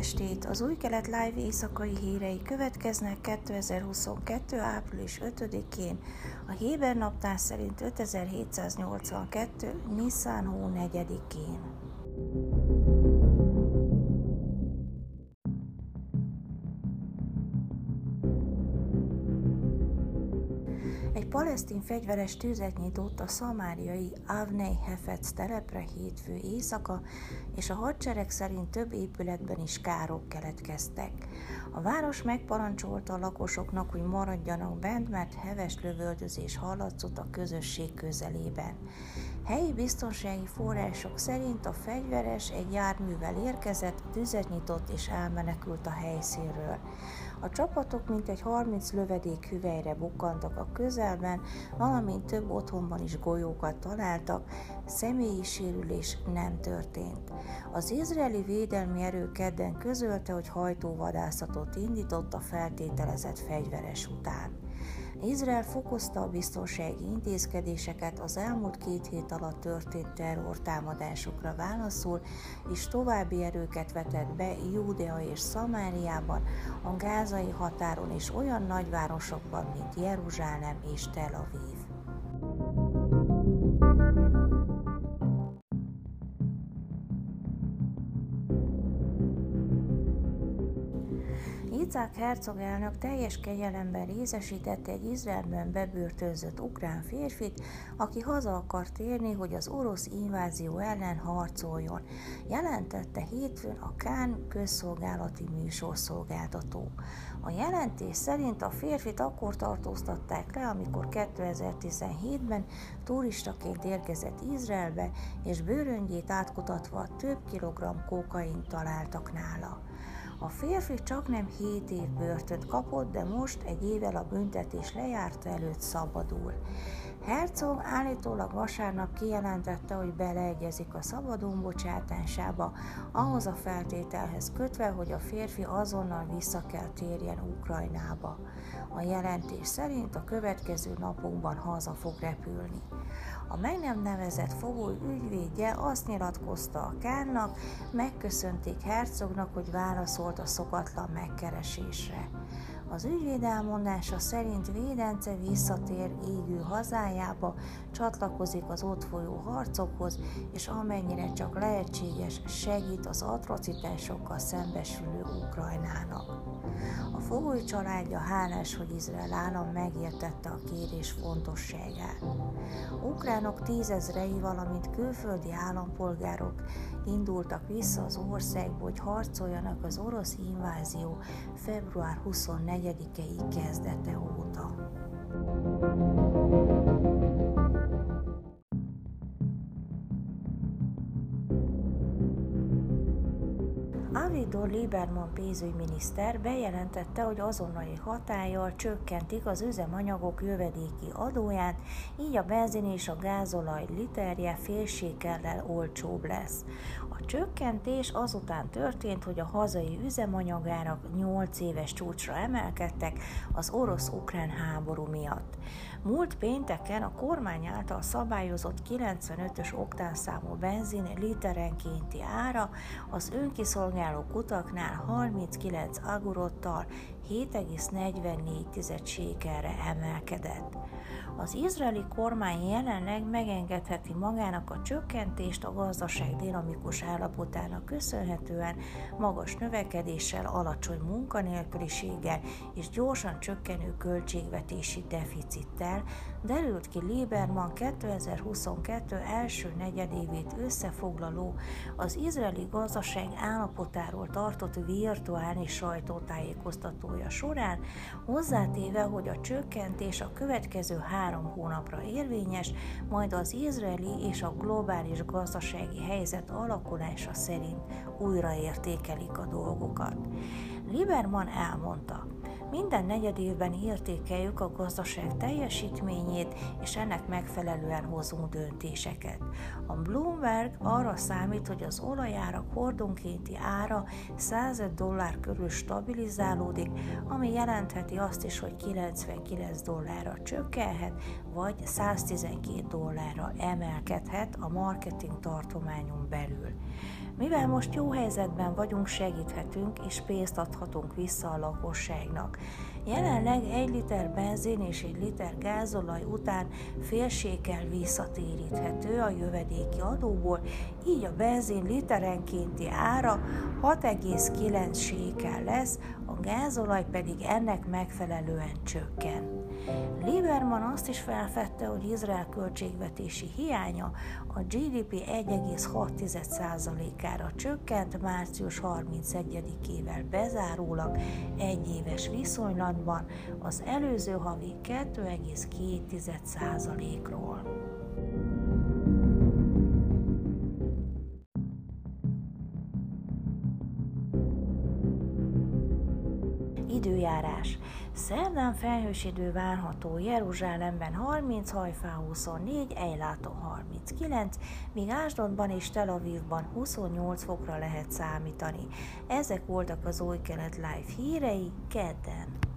estét! Az új kelet live éjszakai hírei következnek 2022. április 5-én, a Héber naptár szerint 5782. Nissan hó 4-én. Palesztin fegyveres tüzet nyitott a szamáriai Avnei Hefetz telepre hétfő éjszaka, és a hadsereg szerint több épületben is károk keletkeztek. A város megparancsolta a lakosoknak, hogy maradjanak bent, mert heves lövöldözés hallatszott a közösség közelében. Helyi biztonsági források szerint a fegyveres egy járművel érkezett, tüzet nyitott és elmenekült a helyszínről. A csapatok mintegy 30 lövedék hüvelyre bukkantak a közelben, valamint több otthonban is golyókat találtak, személyi sérülés nem történt. Az izraeli védelmi erő kedden közölte, hogy hajtóvadászatot indított a feltételezett fegyveres után. Izrael fokozta a biztonsági intézkedéseket az elmúlt két hét alatt történt terrortámadásokra válaszul, és további erőket vetett be Júdea és Szamáriában, a gázai határon és olyan nagyvárosokban, mint Jeruzsálem és Tel Aviv. Icák hercog elnök teljes kegyelemben részesítette egy Izraelben bebörtönzött ukrán férfit, aki haza akart térni, hogy az orosz invázió ellen harcoljon, jelentette hétfőn a Kán közszolgálati műsorszolgáltató. A jelentés szerint a férfit akkor tartóztatták le, amikor 2017-ben turistaként érkezett Izraelbe, és bőröngyét átkutatva több kilogramm kokain találtak nála. A férfi csak nem 7 év börtönt kapott, de most egy évvel a büntetés lejárta előtt szabadul. Herzog állítólag vasárnap kijelentette, hogy beleegyezik a szabadon bocsátásába, ahhoz a feltételhez kötve, hogy a férfi azonnal vissza kell térjen Ukrajnába. A jelentés szerint a következő napokban haza fog repülni. A meg nem nevezett fogoly ügyvédje azt nyilatkozta a Kárnak, megköszönték Herzognak, hogy válaszolt a szokatlan megkeresésre. Az ügyvéd elmondása szerint Védence visszatér égő hazájába, csatlakozik az ott folyó harcokhoz, és amennyire csak lehetséges, segít az atrocitásokkal szembesülő Ukrajnának. A fogoly családja hálás, hogy Izrael állam megértette a kérés fontosságát. Ukránok tízezrei, valamint külföldi állampolgárok indultak vissza az országba, hogy harcoljanak az orosz invázió február 24-i kezdete óta. Avigdor Lieberman pénzügyminiszter bejelentette, hogy azonnali hatállyal csökkentik az üzemanyagok jövedéki adóját, így a benzin és a gázolaj literje félséggel olcsóbb lesz. A csökkentés azután történt, hogy a hazai üzemanyagárak 8 éves csúcsra emelkedtek az orosz-ukrán háború miatt. Múlt pénteken a kormány által szabályozott 95-ös oktánszámú benzin literenkénti ára az önkiszolgáló kutaknál 39 agurottal 7,44 sékelre emelkedett. Az izraeli kormány jelenleg megengedheti magának a csökkentést a gazdaság dinamikus állapotának köszönhetően magas növekedéssel, alacsony munkanélküliséggel és gyorsan csökkenő költségvetési deficittel, derült ki Lieberman 2022 első negyedévét összefoglaló az izraeli gazdaság állapotáról tartott virtuális sajtótájékoztatója során, hozzátéve, hogy a csökkentés a következő három hónapra érvényes, majd az izraeli és a globális gazdasági helyzet alakulása szerint újraértékelik a dolgokat. Lieberman elmondta, Minden negyed évben értékeljük a gazdaság teljesítményét, és ennek megfelelően hozunk döntéseket. A Bloomberg arra számít, hogy az olajárak hordonkénti ára 105 dollár körül stabilizálódik, ami jelentheti azt is, hogy 99 dollárra csökkenhet, vagy 112 dollárra emelkedhet a marketing tartományon belül. Mivel most jó helyzetben vagyunk, segíthetünk és pénzt adhatunk vissza a lakosságnak. Jelenleg egy liter benzin és egy liter gázolaj után félsékel visszatéríthető a jövedéki adóból, így a benzin literenkénti ára 6,9 sékel lesz, a gázolaj pedig ennek megfelelően csökken. Lieberman azt is felfedte, hogy Izrael költségvetési hiánya a GDP 1,6%-ára csökkent március 31-ével bezárólag egy éves viszonylatban az előző havi 2,2%-ról. Időjárás. Szerdán felhős idő várható Jeruzsálemben 30, Hajfá 24, Ejláton 39, míg Ásdodban és Tel Avivban 28 fokra lehet számítani. Ezek voltak az Új Kelet Live hírei kedden.